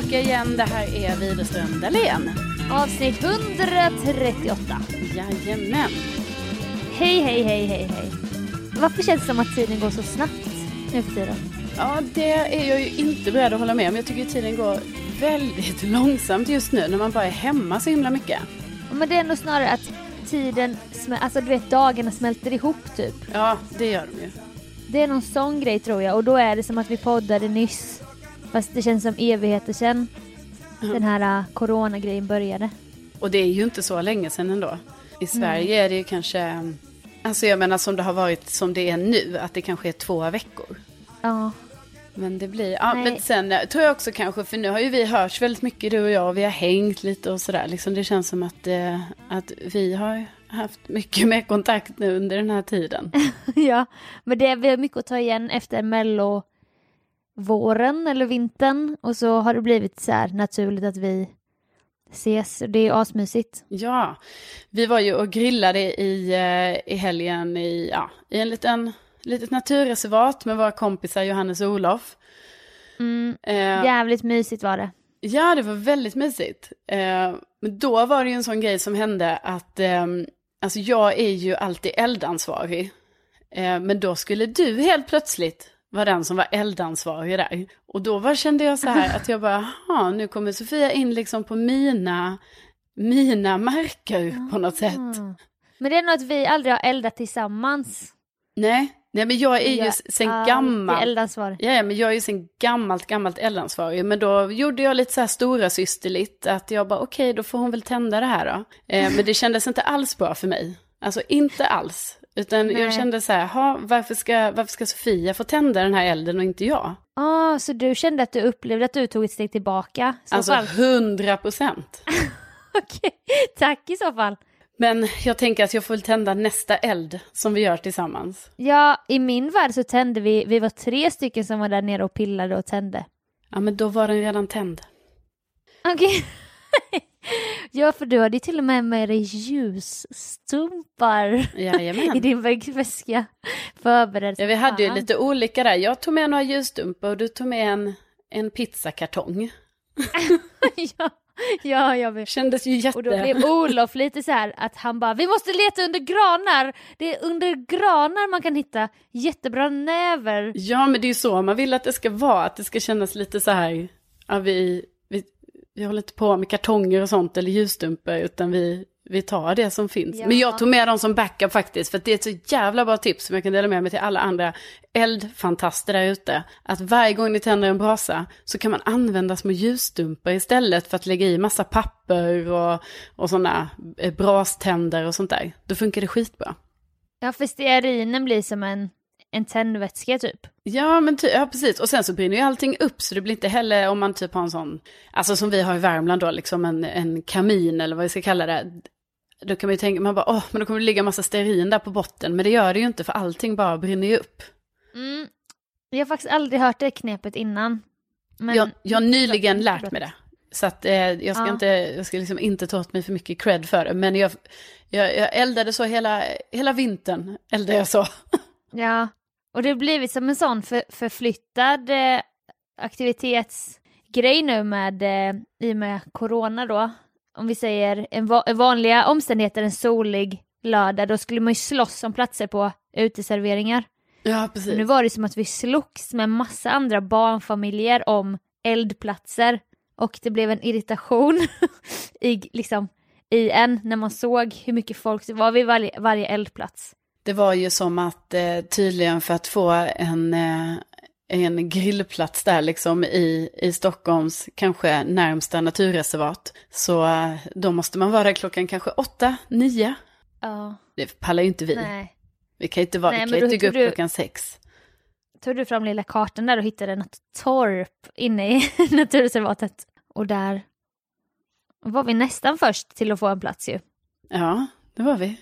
tillbaka igen. Det här är Widerström Dahlén. Avsnitt 138. Jajamän. Hej, hej, hej, hej, hej. Varför känns det som att tiden går så snabbt nu för tiden? Ja, det är jag ju inte beredd att hålla med om. Jag tycker tiden går väldigt långsamt just nu när man bara är hemma så himla mycket. Men det är nog snarare att tiden, alltså du vet dagarna smälter ihop typ. Ja, det gör de ju. Det är någon sån grej tror jag och då är det som att vi poddade nyss. Fast det känns som evigheter sedan den här uh, coronagrejen började. Och det är ju inte så länge sedan ändå. I Sverige är det ju kanske, alltså jag menar som det har varit som det är nu, att det kanske är två veckor. Ja, Men det blir, ja Nej. men sen eh, tror jag också kanske, för nu har ju vi hörts väldigt mycket du och jag och vi har hängt lite och sådär. Liksom det känns som att, eh, att vi har haft mycket mer kontakt nu under den här tiden. ja. Men det, vi har mycket att ta igen efter mello våren eller vintern och så har det blivit så här naturligt att vi ses det är asmysigt. Ja, vi var ju och grillade i, eh, i helgen i, ja, i en liten, litet naturreservat med våra kompisar Johannes och Olof. Mm, Eh, jävligt mysigt var det. Ja, det var väldigt mysigt. Eh, men då var det ju en sån grej som hände att, eh, alltså jag är ju alltid eldansvarig. Eh, men då skulle du helt plötsligt vara den som var eldansvarig där. Och då var, kände jag så här att jag bara, "Jaha, nu kommer Sofia in liksom på mina, mina marker på något sätt. Mm. Men det är nog att vi aldrig har eldat tillsammans. Nej, nej men jag är ju sen alltid gammalt. Ja, ja, men jag är ju sen gammalt, gammalt eldansvarig. Men då gjorde jag lite så här stora systerligt att jag bara okej, då får hon väl tända det här då. Eh, men det kändes inte alls bra för mig. Alltså inte alls. Utan Nej. jag kände så här, "Ha, varför ska, varför ska Sofia få tända den här elden och inte jag? Ah, så du kände att du upplevde att du tog ett steg tillbaka? Alltså hundra procent. Okej, tack i så fall. Men jag tänker att jag får väl tända nästa eld som vi gör tillsammans. Ja, i min värld så tände vi, vi var tre stycken som var där nere och pillade och tände. Ja, men då var den redan tänd. Okej. ja, för du hade ju till och med med dig ljusstumpar i Jajamän. din väg- väska. Förberedd. Ja, vi hade ju lite olika där. Jag tog med några ljusstumpar och du tog med en, en pizzakartong. ja, ja, jag vet. Kändes ju jätte... Och då blev Olof lite så här att han bara, vi måste leta under granar. Det är under granar man kan hitta jättebra näver. Ja, men det är ju så man vill att det ska vara. Att det ska kännas lite så här, ja, vi, vi, håller inte på med kartonger och sånt eller ljusstumpar, utan vi, vi tar det som finns. Ja. Men jag tog med dem som backup faktiskt, för det är ett så jävla bra tips som jag kan dela med mig till alla andra eldfantaster där ute. Att varje gång ni tänder en brasa så kan man använda små ljusstumpar istället för att lägga i massa papper och, och sådana eh, braständer och sånt där. Då funkar det skitbra. Ja, för stearinen blir som en, en tändvätska typ. Ja, men ty- ja, precis. Och sen så brinner ju allting upp, så det blir inte heller om man typ har en sån, alltså som vi har i Värmland då, liksom en, en kamin eller vad vi ska kalla det. Då kan man ju tänka, man bara, åh, men då kommer det ligga massa stearin där på botten. Men det gör det ju inte, för allting bara brinner ju upp. Mm. Jag har faktiskt aldrig hört det knepet innan. Men... jag, jag har nyligen lärt mig det. Så att eh, jag ska, Ja. inte, jag ska liksom inte ta åt mig för mycket cred för det. Men jag, jag, jag eldade så hela, hela vintern, eldade jag så. Ja, och det har blivit som en sån för, förflyttad eh, aktivitetsgrej nu med, eh, i och med corona då. Om vi säger en va vanliga omständigheter, en solig lördag, då skulle man ju slåss om platser på uteserveringar. Ja, precis. Nu var det som att vi slogs med massa andra barnfamiljer om eldplatser och det blev en irritation i, liksom, i en när man såg hur mycket folk det var vid varje, varje eldplats. Det var ju som att eh, tydligen för att få en, eh, en grillplats där liksom i, i Stockholms kanske närmsta naturreservat. Så eh, då måste man vara där klockan kanske åtta, nio. Ja, Det pallar ju inte vi. nej. Vi kan inte, vara, Nej, vi kan inte gå upp du- klockan sex. Tog du fram lilla kartan där och hittade något torp inne i naturreservatet. Och där var vi nästan först till att få en plats ju. Ja, det var vi.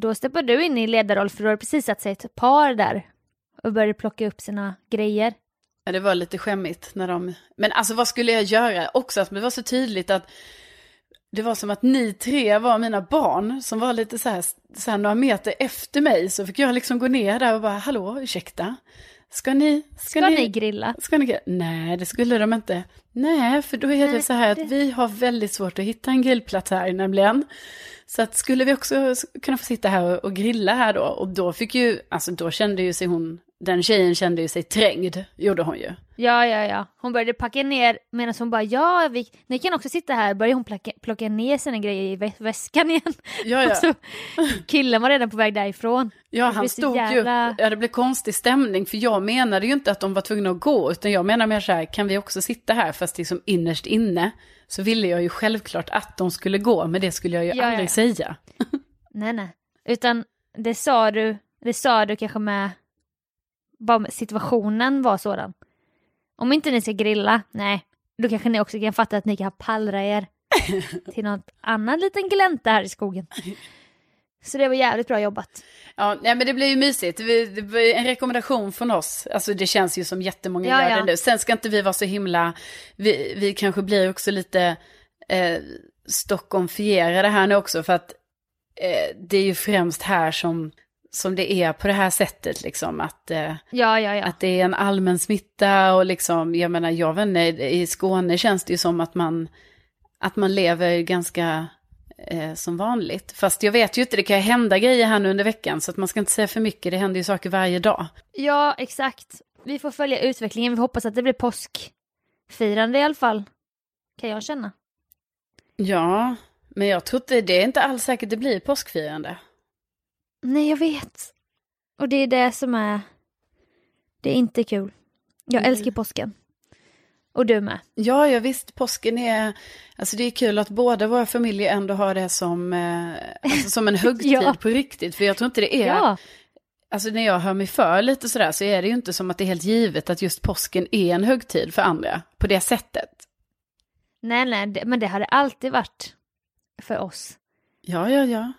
Då steppade du in i ledarroll för du hade precis satt sig ett par där och började plocka upp sina grejer. Ja, det var lite skämmigt när de... Men alltså vad skulle jag göra? Också att det var så tydligt att det var som att ni tre var mina barn som var lite så här, så här några meter efter mig. Så fick jag liksom gå ner där och bara, hallå, ursäkta ska ni, ska, Ska ni, ni grilla? Ska ni? Nej, det skulle de inte. Nej, för då är det Nej, så här att det- vi har väldigt svårt att hitta en grillplats här nämligen. Så att skulle vi också kunna få sitta här och, och grilla här då, och då fick ju, alltså då kände ju sig hon, den tjejen kände ju sig trängd, gjorde hon ju. Ja, ja, ja. Hon började packa ner medan hon bara ja, vi, ni kan också sitta här. Började hon plocka, plocka ner sina grejer i vä- väskan igen. Ja, Och ja. så, killen var redan på väg därifrån. Ja, han stod jävla- ju, ja det blev konstig stämning, för jag menade ju inte att de var tvungna att gå, utan jag menar mer så här, kan vi också sitta här, fast liksom innerst inne, så ville jag ju självklart att de skulle gå, men det skulle jag ju ja, aldrig ja. säga. Nej, nej. Utan det sa du, det sa du kanske med, bara situationen var sådan. Om inte ni ska grilla, nej, då kanske ni också kan fatta att ni kan pallra er till något annan liten glänta här i skogen. Så det var jävligt bra jobbat. Ja, nej, men det blir ju mysigt. Vi- Det ju en rekommendation från oss. Alltså det känns ju som jättemånga Ja, gör ja. det nu. Sen ska inte vi vara så himla, vi, vi kanske blir också lite eh, Stockholmfierade här nu också. För att eh, det är ju främst här som, som det är på det här sättet liksom. Att, eh, Ja, ja, ja. att det är en allmän smitta och liksom, jag menar, jag vet inte, i Skåne känns det ju som att man, att man lever ganska eh, som vanligt. Fast jag vet ju inte, det kan ju hända grejer här nu under veckan, så att man ska inte säga för mycket, det händer ju saker varje dag. Ja, exakt. Vi får följa utvecklingen. Vi hoppas att det blir påskfirande i alla fall. Kan jag känna. Ja, men jag tror inte, det är inte alls säkert det blir påskfirande. Nej, jag vet. Och det är det som är... Det är inte kul. Jag Nej. älskar påsken. Och du med. Ja, ja visst, påsken är, alltså det är kul att båda våra familjer ändå har det som, eh, alltså som en högtid Ja. på riktigt. För jag tror inte det är, Ja, Alltså när jag hör mig för lite sådär så är det ju inte som att det är helt givet att just påsken är en högtid för andra på det sättet. nej, nej, men det har det alltid varit för oss. Ja, ja, ja.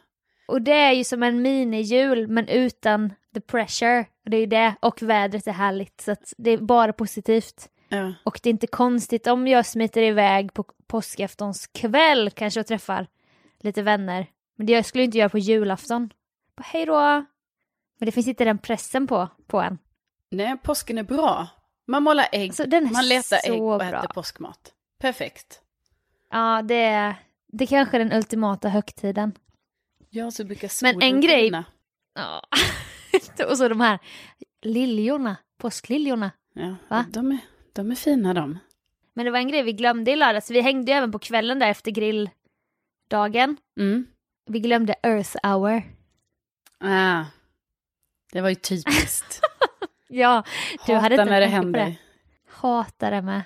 Och det är ju som en mini-jul, men utan the pressure. Och det är ju det. Och vädret är härligt, så det är bara positivt. ja. Och det är inte konstigt om jag smiter iväg på påskaftons kväll kanske och träffar lite vänner. Men det skulle jag inte göra på julafton. Bara, Hej då! Men det finns inte den pressen på, på en. Nej, påsken är bra. Man målar ägg, Alltså, man letar ägg och bra. äter påskmat. Perfekt. Ja, det är, det är kanske den ultimata högtiden. Ja, så brukar Men en grej-. Ja. och så de här liljorna, påskliljorna. Ja, Va? de är, de är fina de. Men det var en grej vi glömde i lördags. Vi hängde ju även på kvällen där efter grilldagen. Mm. Vi glömde Earth hour. Ah, det var ju typiskt. Ja, Du hade Hatar inte när det händer. det. hatar det med.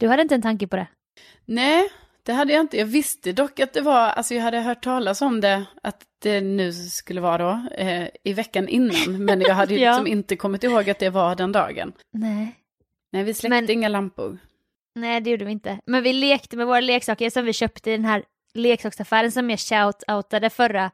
Du hade inte en tanke på det? Nej, det hade jag inte. Jag visste dock att det var, alltså jag hade hört talas om det, att det nu skulle vara då, eh, i veckan innan. Men jag hade ju Ja. liksom inte kommit ihåg att det var den dagen. Nej. Nej, vi släckte Men- inga lampor. Nej, det gjorde vi inte. Men vi lekte med våra leksaker som vi köpte i den här leksaksaffären som jag shout-outade förra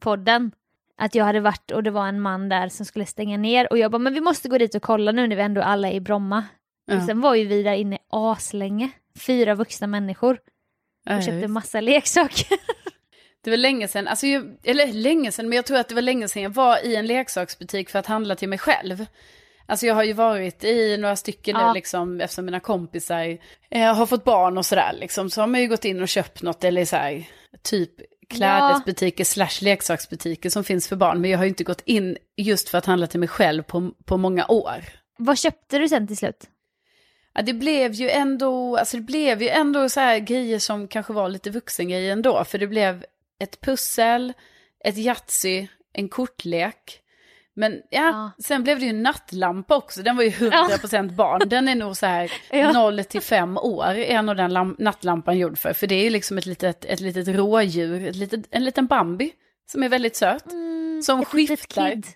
podden. Att jag hade varit och det var en man där som skulle stänga ner och jag bara, men vi måste gå dit och kolla nu när vi ändå alla är i Bromma. Ja. Och sen var ju vi där inne aslänge, fyra vuxna människor Ja, och köpte massa leksaker. Det var länge sedan, alltså jag, eller länge sedan, men jag tror att det var länge sedan jag var i en leksaksbutik för att handla till mig själv. Alltså jag har ju varit i några stycken Ja. nu liksom, eftersom mina kompisar eh, har fått barn och sådär liksom, så har man ju gått in och köpt något, eller så här, typ klädesbutiker slash leksaksbutiker som finns för barn, men jag har ju inte gått in just för att handla till mig själv på, på många år. Vad köpte du sen till slut? Ja, det blev ju ändå, alltså det blev ju ändå så här grejer som kanske var lite vuxengrejer ändå. För det blev ett pussel, ett Yatzy, en kortlek. Men ja, Ja. sen blev det ju en nattlampa också. Den var ju 100% barn. Den är nog så här Ja. 0 till 5 år är nog den lam- nattlampan gjord för. För det är ju liksom ett litet, ett litet rådjur, ett litet, en liten Bambi som är väldigt söt. som ett litet skiftar. kid.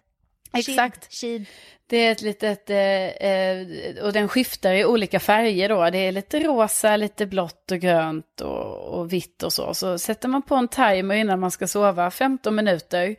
Exakt. Kid. Det är ett litet, eh, eh, och den skiftar i olika färger då. Det är lite rosa, lite blått och grönt och, och vitt och så. Så sätter man på en timer innan man ska sova, 15 minuter.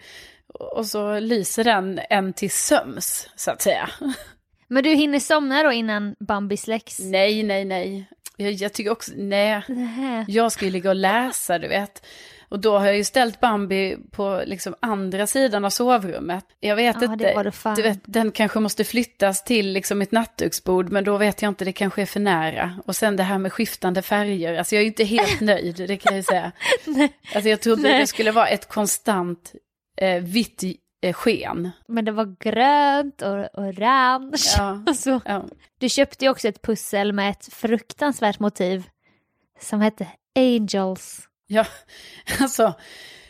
Och så lyser den en till söms, så att säga. Men du hinner somna då innan Bambi släcks? Nej, nej, nej. Jag, jag tycker också, nej. Nähä. Jag ska ju ligga och läsa, du vet. Och då har jag ju ställt Bambi på liksom andra sidan av sovrummet. Jag vet Ja, inte, du vet, den kanske måste flyttas till liksom mitt nattduksbord, men då vet jag inte, det kanske är för nära. Och sen det här med skiftande färger, alltså jag är inte helt nöjd, det kan jag ju säga. Nej. Alltså jag trodde Nej. det skulle vara ett konstant eh, vitt eh, sken. Men det var grönt och orange. Ja. Alltså, Ja. du köpte ju också ett pussel med ett fruktansvärt motiv som hette Angels. Ja, alltså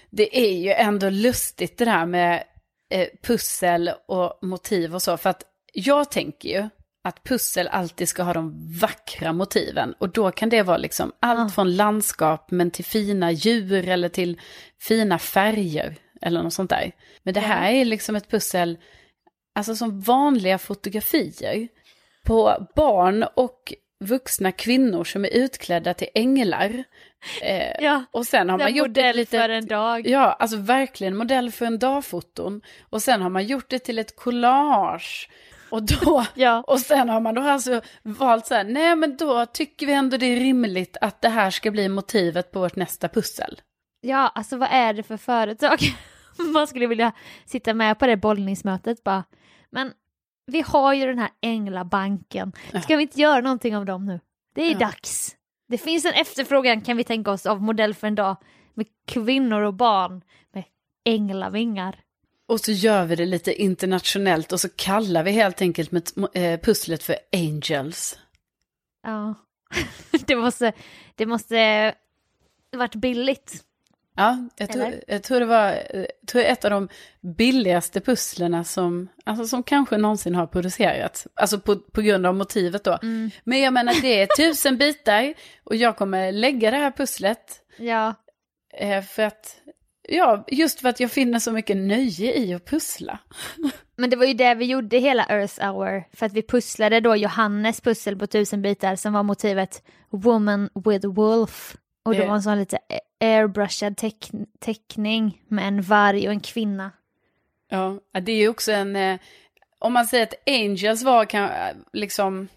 det är ju ändå lustigt det där med eh, pussel och motiv och så. För att jag tänker ju att pussel alltid ska ha de vackra motiven. Och då kan det vara liksom allt Ja. från landskap men till fina djur eller till fina färger eller något sånt där. Men det här är liksom ett pussel, alltså som vanliga fotografier på barn och vuxna kvinnor som är utklädda till änglar. Eh, Ja, och sen har man gjort modell ett litet, för en dag. Ja, alltså verkligen modell för en dag-foton. Och sen har man gjort det till ett collage. Och, då, Ja. och sen har man då alltså valt så här, nej men då tycker vi ändå det är rimligt att det här ska bli motivet på vårt nästa pussel. Ja, alltså vad är det för företag? Man skulle vilja sitta med på det bollningsmötet bara. Men vi har ju den här Änglabanken. Ska vi inte göra någonting av dem nu? Det är Ja. dags. Det finns en efterfrågan kan vi tänka oss av modell för en dag med kvinnor och barn med änglavingar. Och så gör vi det lite internationellt och så kallar vi helt enkelt med eh, pusslet för Angels. Ja, det måste, det måste varit billigt. Ja, jag tror, jag tror det var eh, tror ett av de billigaste pusslerna som, alltså som kanske någonsin har producerats. Alltså på, på grund av motivet då. Mm. Men jag menar det är tusen bitar och jag kommer lägga det här pusslet Ja, eh, för att, ja, just för att jag finner så mycket nöje i att pussla. men det var ju det vi gjorde hela Earth Hour. För att vi pusslade då Johannes pussel på tusen bitar som var motivet Woman with Wolf. Och det var en sån lite airbrushad teck teckning med en varg och en kvinna. Ja, det är ju också en, eh, om man säger att Angels var kan, liksom,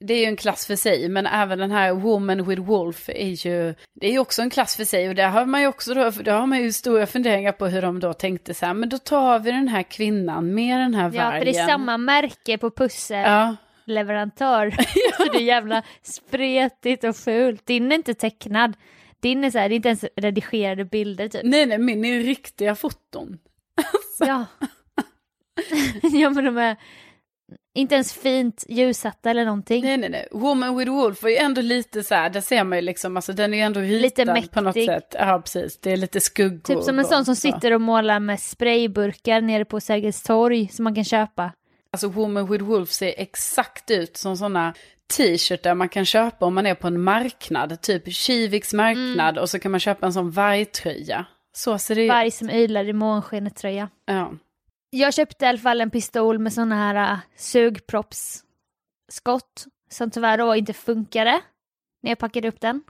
det är ju en klass för sig, men även den här Woman with Wolf är ju, det är ju också en klass för sig och där har man ju också då, då har man ju stora funderingar på hur de då tänkte så här, men då tar vi den här kvinnan med den här vargen. Ja, för det är samma märke på pussel. Ja, leverantör. Så det är jävla spretigt och fult. Din är inte tecknad. Din är så här, det är inte ens redigerade bilder typ. nej nej, min är riktiga foton. Ja. ja men de är inte ens fint ljussatta eller någonting. Nej nej nej, Woman with Wolf är ju ändå lite så här, där ser man ju liksom, alltså den är ju ändå Lite ritad på något sätt. Ja precis, det är lite skuggor. Typ som en sån som så. sitter och målar med sprayburkar nere på Sergels torg som man kan köpa. Alltså Woman with Wolf ser exakt ut som sådana t-shirtar man kan köpa om man är på en marknad. Typ Kiviks marknad och så kan man köpa en sån vargtröja. Så ser det ut. Varg som ylar i månskenet tröja. Ja. Jag köpte i alla fall en pistol med såna här uh, sugproppsskott som tyvärr då inte funkade när jag packade upp den.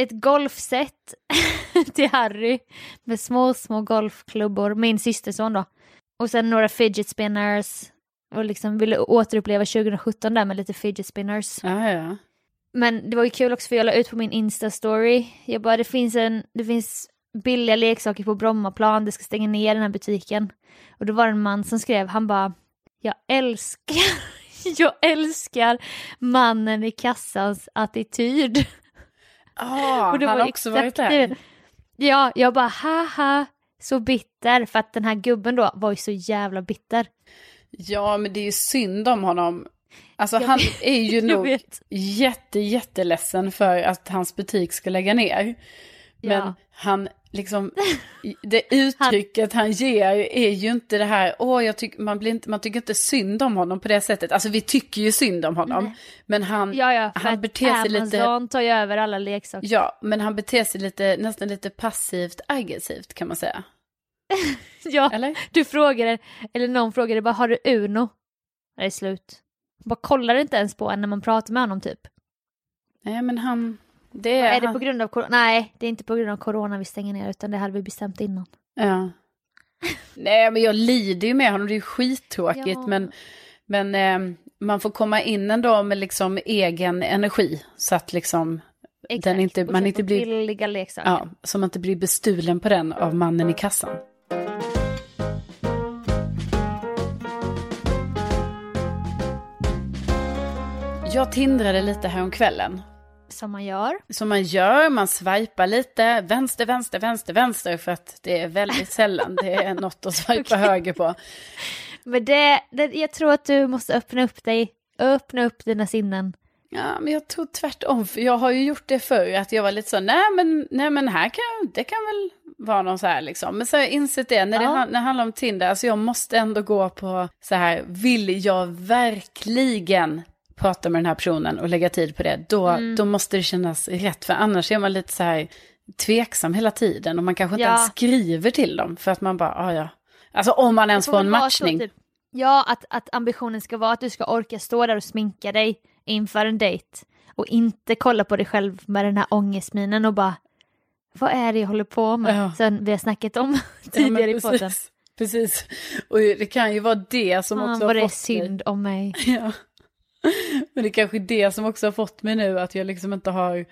Ett golfset till Harry med små, små golfklubbor, min systerson då. Och sen några fidget spinners och liksom ville återuppleva 2017 där med lite fidget spinners. Ja, ja. Men det var ju kul också för jag la ut på min Insta-story. Jag bara, det finns en, det finns billiga leksaker på Brommaplan, det ska stänga ner den här butiken. Och då var det en man som skrev, han bara, jag älskar, jag älskar mannen i kassans attityd. Ah, och det han var har också varit där. Ja, jag bara, haha, så bitter. För att den här gubben då var ju så jävla bitter. Ja, men det är ju synd om honom. Alltså Jag han vet- är ju nog vet. jätte, jätteledsen för att hans butik ska lägga ner. Men Ja. han liksom, det uttrycket han ger är ju inte det här, åh, jag tycker, man, blir inte, man tycker inte synd om honom på det sättet. Alltså vi tycker ju synd om honom. Nej. Men han, Ja, ja, han beter sig Amazon lite, tar ju över alla leksaker. ja, men han beter sig lite, nästan lite passivt aggressivt kan man säga. Ja, Eller? du frågade, eller någon frågade bara, har du Uno? Det är slut. Bara kollar inte ens på en när man pratar med honom typ. Nej, men han, det är, Är det han, på grund av corona? Nej, det är inte på grund av corona vi stänger ner utan det hade vi bestämt innan. Ja. Nej, men jag lider ju med honom, det är ju skittråkigt, Ja. men, men eh, man får komma in ändå med liksom egen energi, så att liksom Exakt. Den inte, man inte blir, billiga leksaker. ja, så man inte blir bestulen på den av mannen i kassan. Jag tindrade lite häromkvällen. Som man gör. Som man gör, man swipar lite, vänster, vänster, vänster, vänster, för att det är väldigt sällan det är något att swipa höger på. Men det, det, jag tror att du måste öppna upp dig. Öppna upp dina sinnen. Ja, men jag tror tvärtom, för jag har ju gjort det förr, att jag var lite så, nej men, nej, men här kan, det kan väl vara någon så här liksom. Men så har jag insett det, när det, Ja. när det handlar om Tinder, alltså jag måste ändå gå på så här, vill jag verkligen prata med den här personen och lägga tid på det, då, Mm. då måste det kännas rätt, för annars är man lite så här tveksam hela tiden och man kanske inte Ja. ens skriver till dem, för att man bara, ah, ja. Alltså om man ens får en vara så, matchning. typ. Ja, att, att ambitionen ska vara att du ska orka stå där och sminka dig inför en dejt. Och inte kolla på dig själv med den här ångestminen och bara vad är det jag håller på med? Ja. Sen vi har snackat om Ja, tidigare men i podden. precis. Och det kan ju vara det som Fan också vad det är synd om mig. Ja. Men det är kanske är det som också har fått mig nu att jag liksom inte har,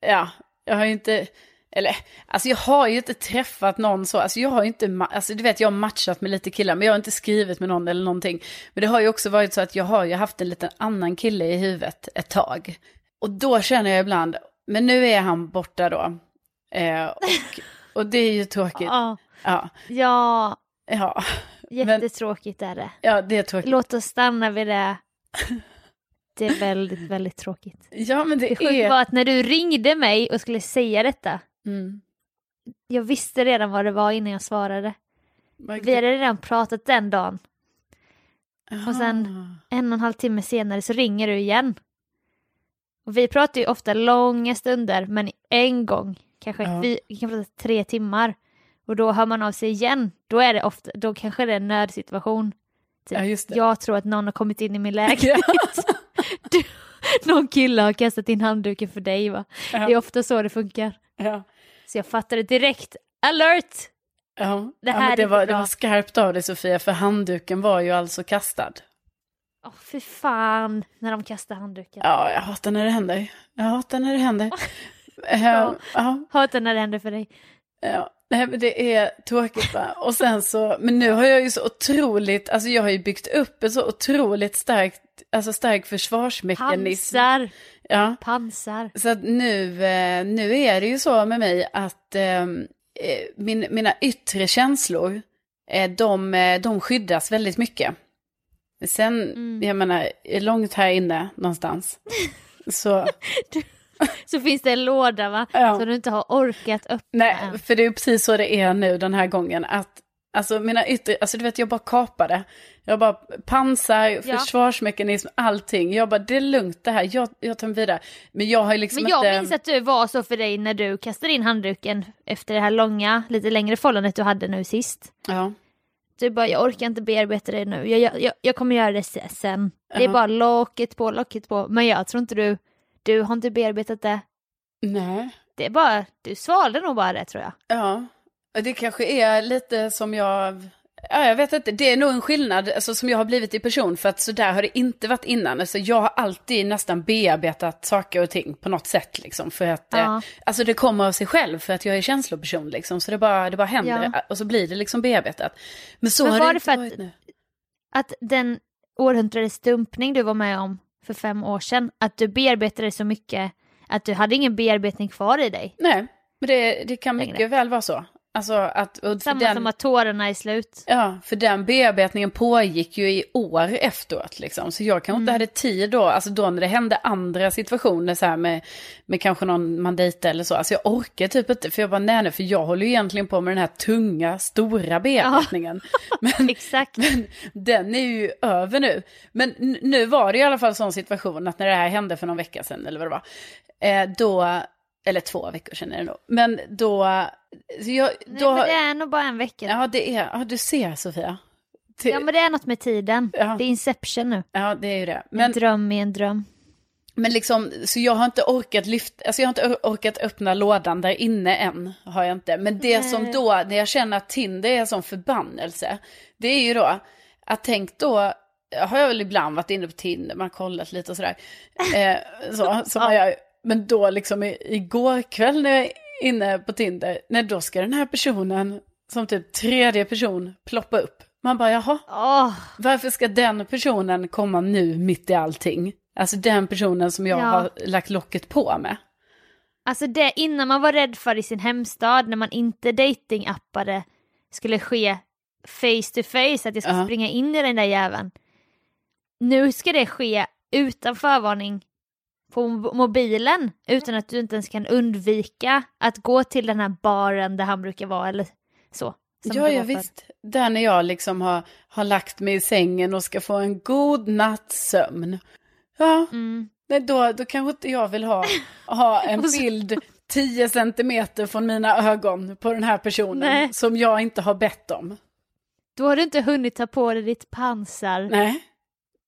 ja, jag har ju inte, eller, alltså jag har ju inte träffat någon så, alltså jag har inte, alltså du vet jag har matchat med lite killar, men jag har inte skrivit med någon eller någonting. Men det har ju också varit så att jag har ju haft en liten annan kille i huvudet ett tag. Och då känner jag ibland, men nu är han borta då. Eh, och, och det är ju tråkigt. Ja, Ja, ja ja, jättetråkigt är det. ja det är tråkigt. Låt oss stanna vid det. Det är väldigt, väldigt tråkigt. Ja men det Det sjuka är... var att när du ringde mig och skulle säga detta, Mm. jag visste redan vad det var innan jag svarade. Vi hade redan pratat den dagen. och sen- En och en halv timme senare så ringer du igen. Och vi pratar ju ofta långa stunder, men en gång, kanske Ja. vi, vi kan prata tre timmar. Och då hör man av sig igen. Då är det ofta, då kanske det är en nödsituation. Typ, Ja. Jag tror att någon har kommit in i min lägenhet. du, någon kille har kastat in handduken för dig va? Ja. Det är ofta så det funkar. Ja. Så jag fattade direkt, alert! Ja, Det ja, här är det, var, det var skarpt av dig Sofia, för handduken var ju alltså kastad. Åh fy fan, när de kastar handduken. Ja, jag hatar när det händer. Jag hatar när det händer. ja. Ja. Ja, Hatar när det händer för dig. ja. Nej, men det är tråkigt va. Och sen så, men nu har jag ju så otroligt, alltså jag har ju byggt upp en så otroligt starkt, alltså stark försvarsmekanism. Pansar, Ja. pansar. Så att nu, eh, nu är det ju så med mig att eh, eh, min, mina yttre känslor, eh, de, eh, de skyddas väldigt mycket. Sen, Mm. jag menar, långt här inne någonstans. Så, Så finns det en låda va? Ja. Så du inte har orkat öppna nej, än. för det är precis så det är nu den här gången. Att, alltså mina yttre, alltså du vet, jag bara kapade. Jag bara pansar, Ja. försvarsmekanism, allting. Jag bara, det är lugnt det här, jag, jag tar mig vidare. Men jag har liksom Men jag inte... minns att du var så för dig när du kastade in handduken efter det här långa, lite längre förhållandet du hade nu sist. Ja. Du bara, jag orkar inte bearbeta det nu, jag, jag, jag, kommer göra det se- sen. Det är Ja. bara locket på, locket på. Men jag tror inte du, du har inte bearbetat det. Nej. Det är bara, du svalde nog bara det tror jag. Ja, det kanske är lite som jag... Ja, jag vet inte, det är nog en skillnad alltså, som jag har blivit i person, för att så där har det inte varit innan. Alltså, jag har alltid nästan bearbetat saker och ting på något sätt, liksom, för att eh, Ja. alltså, det kommer av sig själv, för att jag är känsloperson, liksom, så det bara, det bara händer, Ja. och så blir det liksom bearbetat. Men så Men har det inte varit nu. Att den århundradets dumpning du var med om för fem år sedan, att du bearbetade så mycket att du hade ingen bearbetning kvar i dig. Nej, men det, det kan Längre. mycket väl vara så. Alltså att... Samma den... som att tårarna är slut. Ja, för den bearbetningen pågick ju i år efteråt liksom. Så jag kanske inte Mm. hade tid då, alltså då när det hände andra situationer så här med, med kanske någon man dejtade eller så. Alltså jag orkar typ inte, för jag bara nej, nej för jag håller ju egentligen på med den här tunga, stora bearbetningen. Men, Exakt. men den är ju över nu. Men nu var det i alla fall sån situation att när det här hände för någon vecka sedan eller vad det var, eh, då, eller två veckor sedan är det nog, men då, jag, Nej, då men det är nog bara en vecka. Ja, det är, ja du ser Sofia. Till, Ja men det är något med tiden. Ja. Det är Inception nu. ja, det är ju det. En Men, dröm i en dröm. men liksom, så jag har inte orkat lyfta, alltså jag har inte or- orkat öppna lådan där inne än, har jag inte. Men det Nej. som då, när jag känner att Tinder är en sån förbannelse, det är ju då, att tänk då, har jag väl ibland varit inne på Tinder, man har kollat lite och sådär. Eh, så, som Ja. gör. Men då liksom i- igår kväll när jag är inne på Tinder, när då ska den här personen som typ tredje person ploppa upp. Man bara jaha, Åh, varför ska den personen komma nu mitt i allting? Alltså den personen som jag Ja. har lagt locket på med. Alltså det innan man var rädd för i sin hemstad när man inte datingappade skulle ske face to face, att jag ska Ja. springa in i den där jäveln. Nu ska det ske utan förvarning på mo- mobilen utan att du inte ens kan undvika att gå till den här baren där han brukar vara eller så. Ja, ja visst. Där när jag liksom har, har lagt mig i sängen och ska få en god natts sömn. Ja, Mm. nej, då, då kanske inte jag vill ha, ha en bild 10 centimeter från mina ögon på den här personen Nej. som jag inte har bett om. Då har du inte hunnit ta på dig ditt pansar. Nej.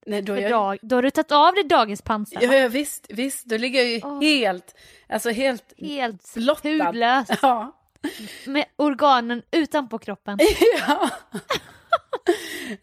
Nej, då, jag, dag. Då har du tagit av dig dagens pansar. ja, ja, visst, visst, då ligger jag ju Åh. helt, alltså helt Helt blottad. hudlös. Ja. Med organen utanpå kroppen. ja.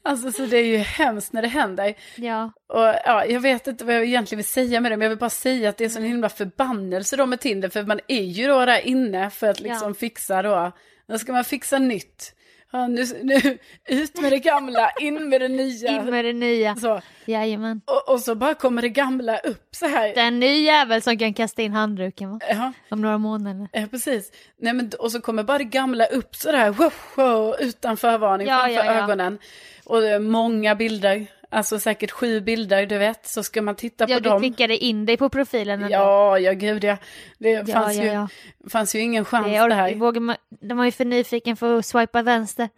Alltså så det är ju hemskt när det händer. Ja. Och ja, jag vet inte vad jag egentligen vill säga med det, men jag vill bara säga att det är sån himla förbannelse då med Tinder, för man är ju då där inne för att liksom Ja. fixa då, då ska man fixa nytt. Ja, nu, nu, ut med det gamla, in med det nya. In med det nya. Så, Jajamän. och, och så bara kommer det gamla upp så här. Det är en ny jävel som kan kasta in handduken va? Ja, Om några månader. ja, precis. Nej, men, och så kommer bara det gamla upp så där, wow, wow, utan förvarning Ja, framför ja, ja. ögonen. Och det är många bilder, alltså säkert sju bilder, du vet, så ska man titta Ja, på du dem. klickade in dig på profilen ändå. Ja, ja gud ja. Det ja, fanns, ja, ju, ja. fanns ju ingen chans Det det, är, här. vågar man, de var ju för nyfiken för att swipa vänster.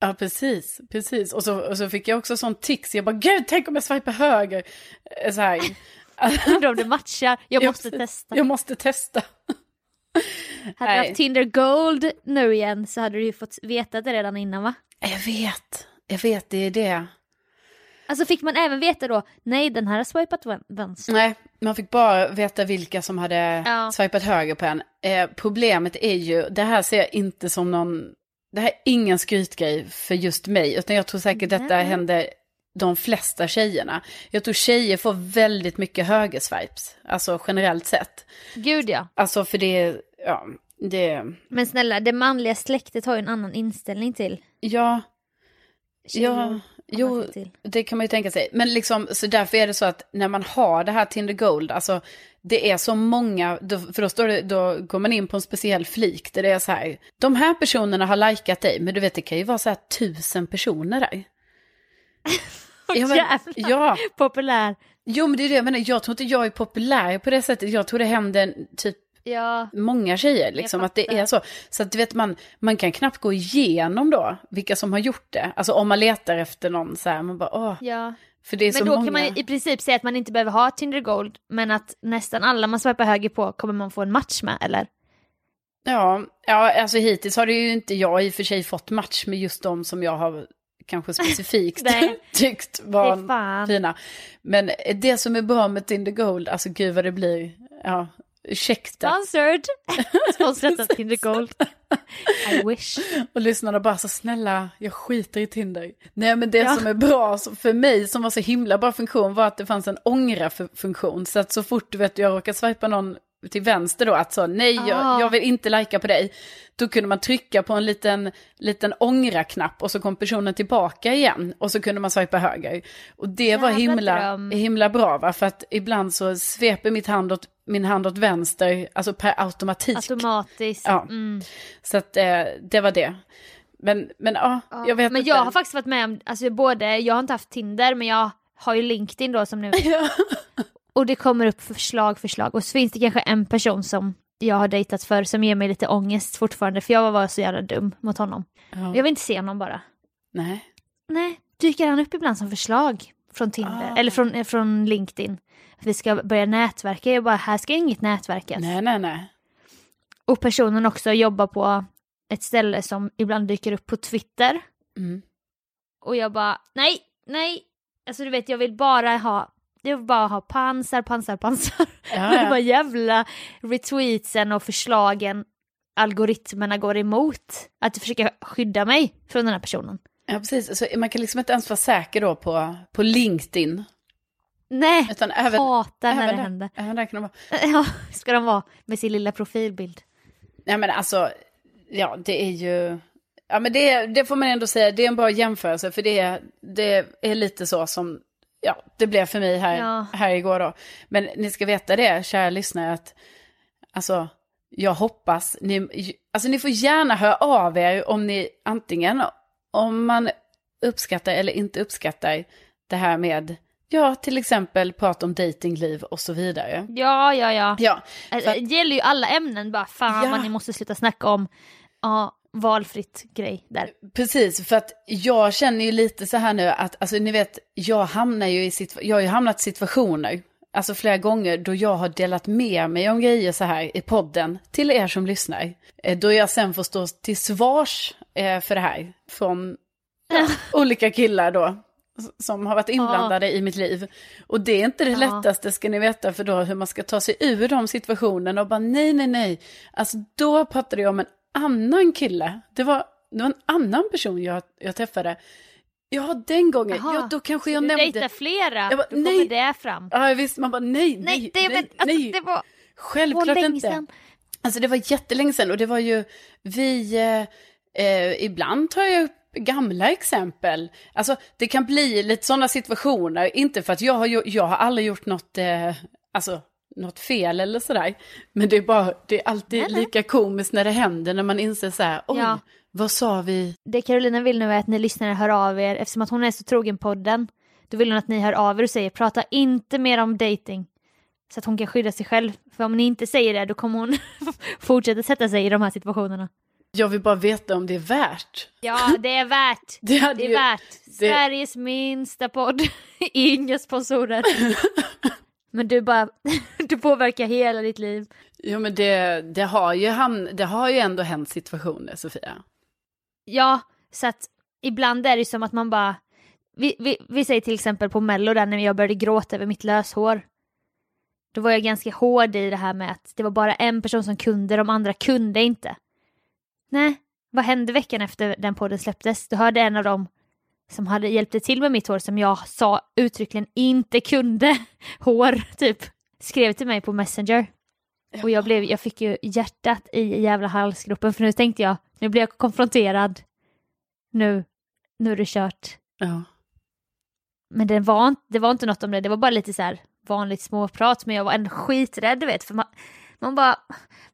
Ja, precis, precis. Och så, och så fick jag också sån tics, jag bara gud, tänk om jag swipar höger. Eh, Så här. Undrar om det matchar. Jag Ja, måste precis. testa. Jag måste testa. Hade du haft Tinder Gold nu igen så hade du ju fått veta det redan innan va? Jag vet, jag vet, det är det. Alltså fick man även veta då, nej den här har swipat vän- vänster. Nej, man fick bara veta vilka som hade Ja. swipat höger på en. Eh, problemet är ju, det här ser jag inte som någon, det här är ingen skrytgrej för just mig, utan jag tror säkert detta Nej. händer de flesta tjejerna. Jag tror tjejer får väldigt mycket högerswipes, alltså generellt sett. Gud ja. Alltså för det, ja, det, Men snälla, det manliga släktet har ju en annan inställning till ja, tjejer. ja, jo, det kan man ju tänka sig. Men liksom, så därför är det så att när man har det här Tinder Gold, alltså det är så många, då, för då, står det, då går man in på en speciell flik där det är så här, de här personerna har likat dig, men du vet det kan ju vara så här tusen personer där. Ja, men- Jävlar, ja, populär. jo men det är det jag menar, jag tror inte jag är populär på det sättet, jag tror det händer typ Ja, många tjejer, liksom, att det är så. Så att du vet, man, man kan knappt gå igenom då vilka som har gjort det. Alltså om man letar efter någon så här, man bara åh, ja. för det är så Men då många. kan man i princip säga att man inte behöver ha Tinder Gold, men att nästan alla man swipar höger på kommer man få en match med, eller? Ja, ja, alltså hittills har det ju inte jag i och för sig fått match med just de som jag har kanske specifikt tyckt var fina. Men det som är bra med Tinder Gold, alltså gud vad det blir, ja, ursäkta. Sponsored! Sponsrat av Tinder Gold. I wish. Och lyssnarna bara så snälla, jag skiter i Tinder. Nej men det Ja. som är bra för mig som var så himla bra funktion var att det fanns en ångra-funktion. Så att så fort du vet jag råkar swipa någon till vänster då, att så nej Ah. jag, jag vill inte lajka på dig. Då kunde man trycka på en liten, liten ångra-knapp och så kom personen tillbaka igen. Och så kunde man swipa höger. Och det var Jävla himla, dröm. himla bra va, för att ibland så sveper mitt hand åt, min hand åt vänster, alltså per automatik. Automatiskt. Ja. Mm. Så att eh, det var det. Men, men ja, Ja. jag vet men inte. jag har faktiskt varit med om, alltså både, jag har inte haft Tinder men jag har ju LinkedIn då som nu. Och det kommer upp förslag, förslag och så finns det kanske en person som jag har dejtat för som ger mig lite ångest fortfarande för jag var så jävla dum mot honom. Ja. Jag vill inte se honom bara. Nej. Nej, dyker han upp ibland som förslag från Tinder Ah. eller från, eh, från LinkedIn. Att vi ska börja nätverka, jag bara här ska inget nätverkas. nej, nej, nej. Och personen också jobbar på ett ställe som ibland dyker upp på Twitter. Mm. Och jag bara, nej, nej. Alltså du vet, jag vill bara ha, jag vill bara ha pansar, pansar, pansar. Ja, ja. här jävla retweetsen och förslagen, algoritmerna går emot. Att försöka skydda mig från den här personen. ja, precis. Så man kan liksom inte ens vara säker då på, på LinkedIn. Nej, Utan även, hatar när även, det där, händer. även där kan de vara. Ja, ska de vara med sin lilla profilbild. Nej men alltså, ja det är ju, ja men det, det får man ändå säga, det är en bra jämförelse för det, det är lite så som, ja det blev för mig här, Ja. här igår då. Men ni ska veta det, kära lyssnare, att alltså jag hoppas, ni, alltså ni får gärna höra av er om ni antingen, om man uppskattar eller inte uppskattar det här med, ja till exempel prata om datingliv och så vidare. Ja, ja, ja. Ja, för Det gäller ju alla ämnen, bara fan Ja. vad ni måste sluta snacka om ja, valfritt grej där. Precis, för att jag känner ju lite så här nu att, alltså ni vet, jag hamnar ju i, situa- jag har ju hamnat i situationer, alltså flera gånger då jag har delat med mig om grejer så här i podden till er som lyssnar. Eh, Då jag sen får stå till svars eh, för det här från ja, olika killar då. Som har varit inblandade i mitt liv. Och det är inte det Ja. lättaste ska ni veta för då hur man ska ta sig ur de situationerna och bara nej, nej, nej. Alltså då pratade jag om en annan kille. Det var, det var en annan person jag, jag träffade. Ja, den gången. Jaha. Ja, då kanske jag Du nämnde... dejtar flera, Jag bara, då nej. kommer det fram. Ja, visst, man bara nej, nej, Nej, det, nej, alltså, nej. det var, var Självklart länge inte. sedan. Alltså det var jättelänge sedan och det var ju, vi, eh, eh, ibland tar jag upp gamla exempel. Alltså det kan bli lite sådana situationer, inte för att jag har, jag har aldrig gjort något, eh, alltså något fel eller sådär. Men det är bara, det är alltid nej. lika komiskt när det händer, när man inser så här, oj, Ja. vad sa vi? Det Carolina vill nu är att ni lyssnare hör av er eftersom att hon är så trogen podden. Då vill hon att ni hör av er och säger prata inte mer om dating. Så att hon kan skydda sig själv. För om ni inte säger det då kommer hon fortsätta sätta sig i de här situationerna. Jag vill bara veta om det är värt. Ja, det är värt. Det Det är ju, värt. Sveriges minsta podd. Inga sponsorer. Men du bara, du påverkar hela ditt liv. jo men det, det, har ju ham, det har ju ändå hänt situationer, Sofia. Ja, så att ibland är det som att man bara, vi, vi, vi säger till exempel på mello där när jag började gråta över mitt löshår. Då var jag ganska hård i det här med att det var bara en person som kunde, de andra kunde inte. Nej, vad hände veckan efter den podden släpptes? Då hörde en av dem som hade hjälpt till med mitt hår som jag sa uttryckligen inte kunde hår, typ, skrev till mig på Messenger. Och jag, blev, jag fick ju hjärtat i jävla halsgropen för nu tänkte jag, nu blir jag konfronterad. Nu, nu är det kört. Ja. Men det var, inte- det var inte något om det, det var bara lite så här vanligt småprat men jag var ändå skiträdd du vet för man, man bara,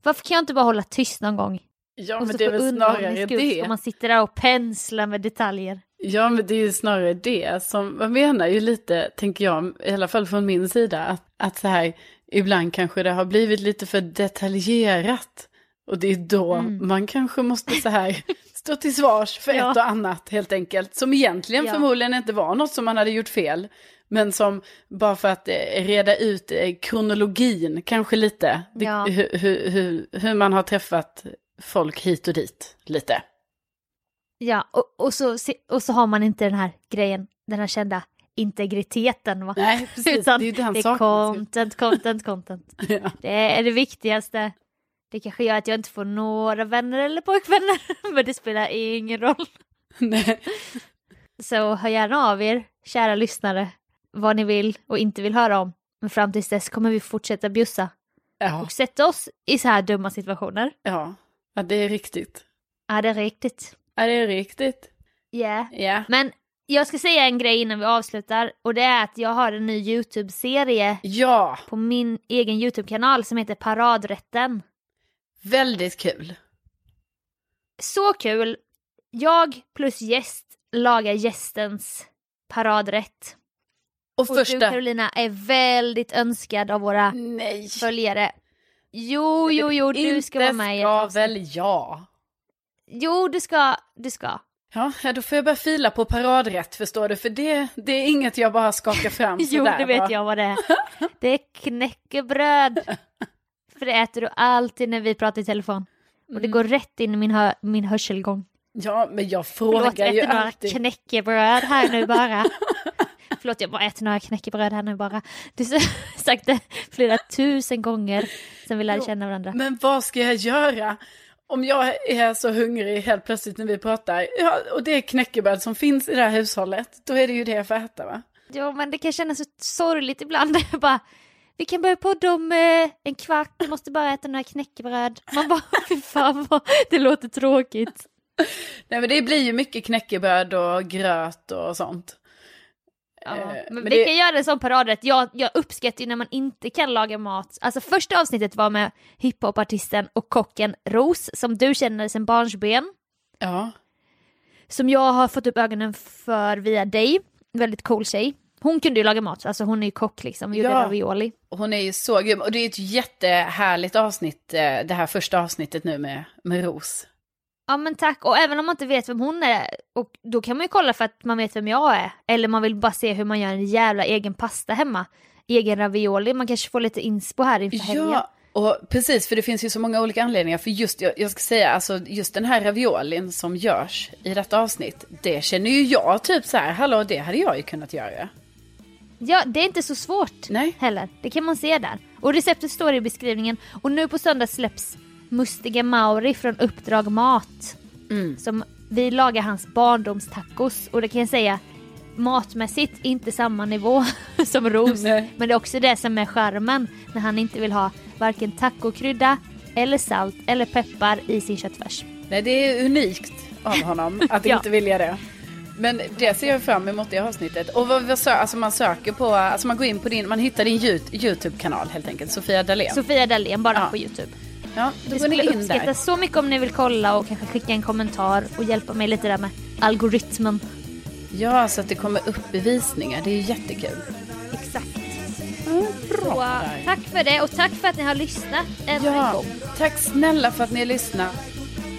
varför kan jag inte bara hålla tyst någon gång? Ja, Och men det är väl snarare det. ska man sitter där och penslar med detaljer. Ja, men det är ju snarare det som, man menar ju lite, tänker jag, i alla fall från min sida, att, att så här, ibland kanske det har blivit lite för detaljerat. Och det är då Mm. man kanske måste så här stå till svars för Ja. ett och annat helt enkelt. Som egentligen Ja. förmodligen inte var något som man hade gjort fel. Men som bara för att eh, reda ut eh, kronologin kanske lite. Ja. Hur, hur, hur, hur man har träffat folk hit och dit lite. Ja, och, och, så, och så har man inte den här grejen, den här kända integriteten va? Nej, precis. Utan det är den det är content, content, content. Ja. Det är det viktigaste. Det kanske gör att jag inte får några vänner eller pojkvänner, men det spelar ingen roll. Nej. Så hör gärna av er, kära lyssnare, vad ni vill och inte vill höra om. Men fram tills dess kommer vi fortsätta bjussa Ja, och sätta oss i så här dumma situationer. ja. Ja, det är riktigt. Ja, det är riktigt. Ja, det är riktigt. Ja. Ja. Men jag ska säga en grej innan vi avslutar och det är att jag har en ny YouTube-serie Ja, på min egen YouTube-kanal som heter Paradrätten. väldigt kul. Så kul! Jag plus gäst lagar gästens paradrätt. Och Och du första... Carolina är väldigt önskad av våra Nej. följare. Jo, jo, jo, du ska vara med i ett avsnitt. väl jag. Jo, du ska, du ska. Ja, då får jag börja fila på paradrätt förstår du, för det, det är inget jag bara skakar fram Jo, sådär, det vet va? jag vad det är. Det är knäckebröd. För det äter du alltid när vi pratar i telefon. Och Mm. det går rätt in i min, hö- min hörselgång. Ja, men jag Förlåt, frågar jag ju äter några alltid. knäckebröd här nu bara. Förlåt, jag bara äter några knäckebröd här nu bara. Du har sagt det flera tusen gånger sen vi lärde känna varandra. Men vad ska jag göra? Om jag är så hungrig helt plötsligt när vi pratar, ja, och det är knäckebröd som finns i det här hushållet, då är det ju det jag får äta va? Ja, men det kan kännas så sorgligt ibland. bara, vi kan börja podda om eh, en kvart, du måste bara äta några knäckebröd. Man bara, fy fan vad det låter tråkigt. Nej men det blir ju mycket knäckebröd och gröt och sånt. Ja, Eh, men, men vi det- kan göra en sån paradrätt. Jag, jag uppskattar ju när man inte kan laga mat. Alltså första avsnittet var med hiphopartisten och kocken Ros, som du känner sedan barnsben. Ja. Som jag har fått upp ögonen för via dig. Väldigt cool tjej. Hon kunde ju laga mat, alltså hon är ju kock liksom, gjorde Ja. ravioli. Hon är ju så grym. Och det är ett jättehärligt avsnitt, eh, det här första avsnittet nu med, med Ros. Ja men tack, och även om man inte vet vem hon är, och då kan man ju kolla för att man vet vem jag är. Eller man vill bara se hur man gör en jävla egen pasta hemma. Egen ravioli, man kanske får lite inspo här inför helgen. Ja, och precis, för det finns ju så många olika anledningar. För just, jag, jag ska säga, alltså just den här raviolin som görs i detta avsnitt, det känner ju jag typ så här, hallå det hade jag ju kunnat göra. Ja, det är inte så svårt Nej. heller. Det kan man se där. Och receptet står i beskrivningen. Och nu på söndag släpps Mustiga Mauri från Uppdrag Mat. Mm. Som vi lagar hans barndomstacos. Och det kan jag säga, matmässigt inte samma nivå som Ros. Nej. Men det är också det som är charmen när han inte vill ha varken tacokrydda eller salt eller peppar i sin köttfärs. Nej, det är unikt av honom att Ja. inte vilja det. Men det ser jag fram emot i avsnittet. Och vad, vad alltså man söker på, alltså man går in på din, man hittar din Yout- YouTube-kanal helt enkelt, Sofia Dalén. Sofia Dalén bara Ja. på Youtube. Ja, då Det går ni in där. så mycket om ni vill kolla och kanske skicka en kommentar och hjälpa mig lite där med algoritmen. Ja, så att det kommer upp i visningar, det är ju jättekul. Exakt. Bra Så, där. tack för det och tack för att ni har lyssnat ännu en Ja, gång. tack snälla för att ni har lyssnat.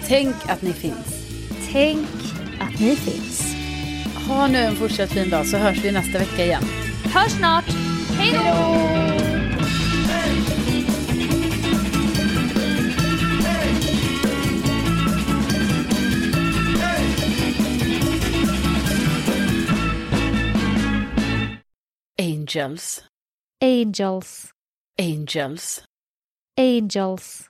Tänk att ni finns. Tänk att ni finns. Ha nu en fortsatt fin dag så hörs vi nästa vecka igen. Hörs snart. Hej då! Angels, Angels. angels. Angels.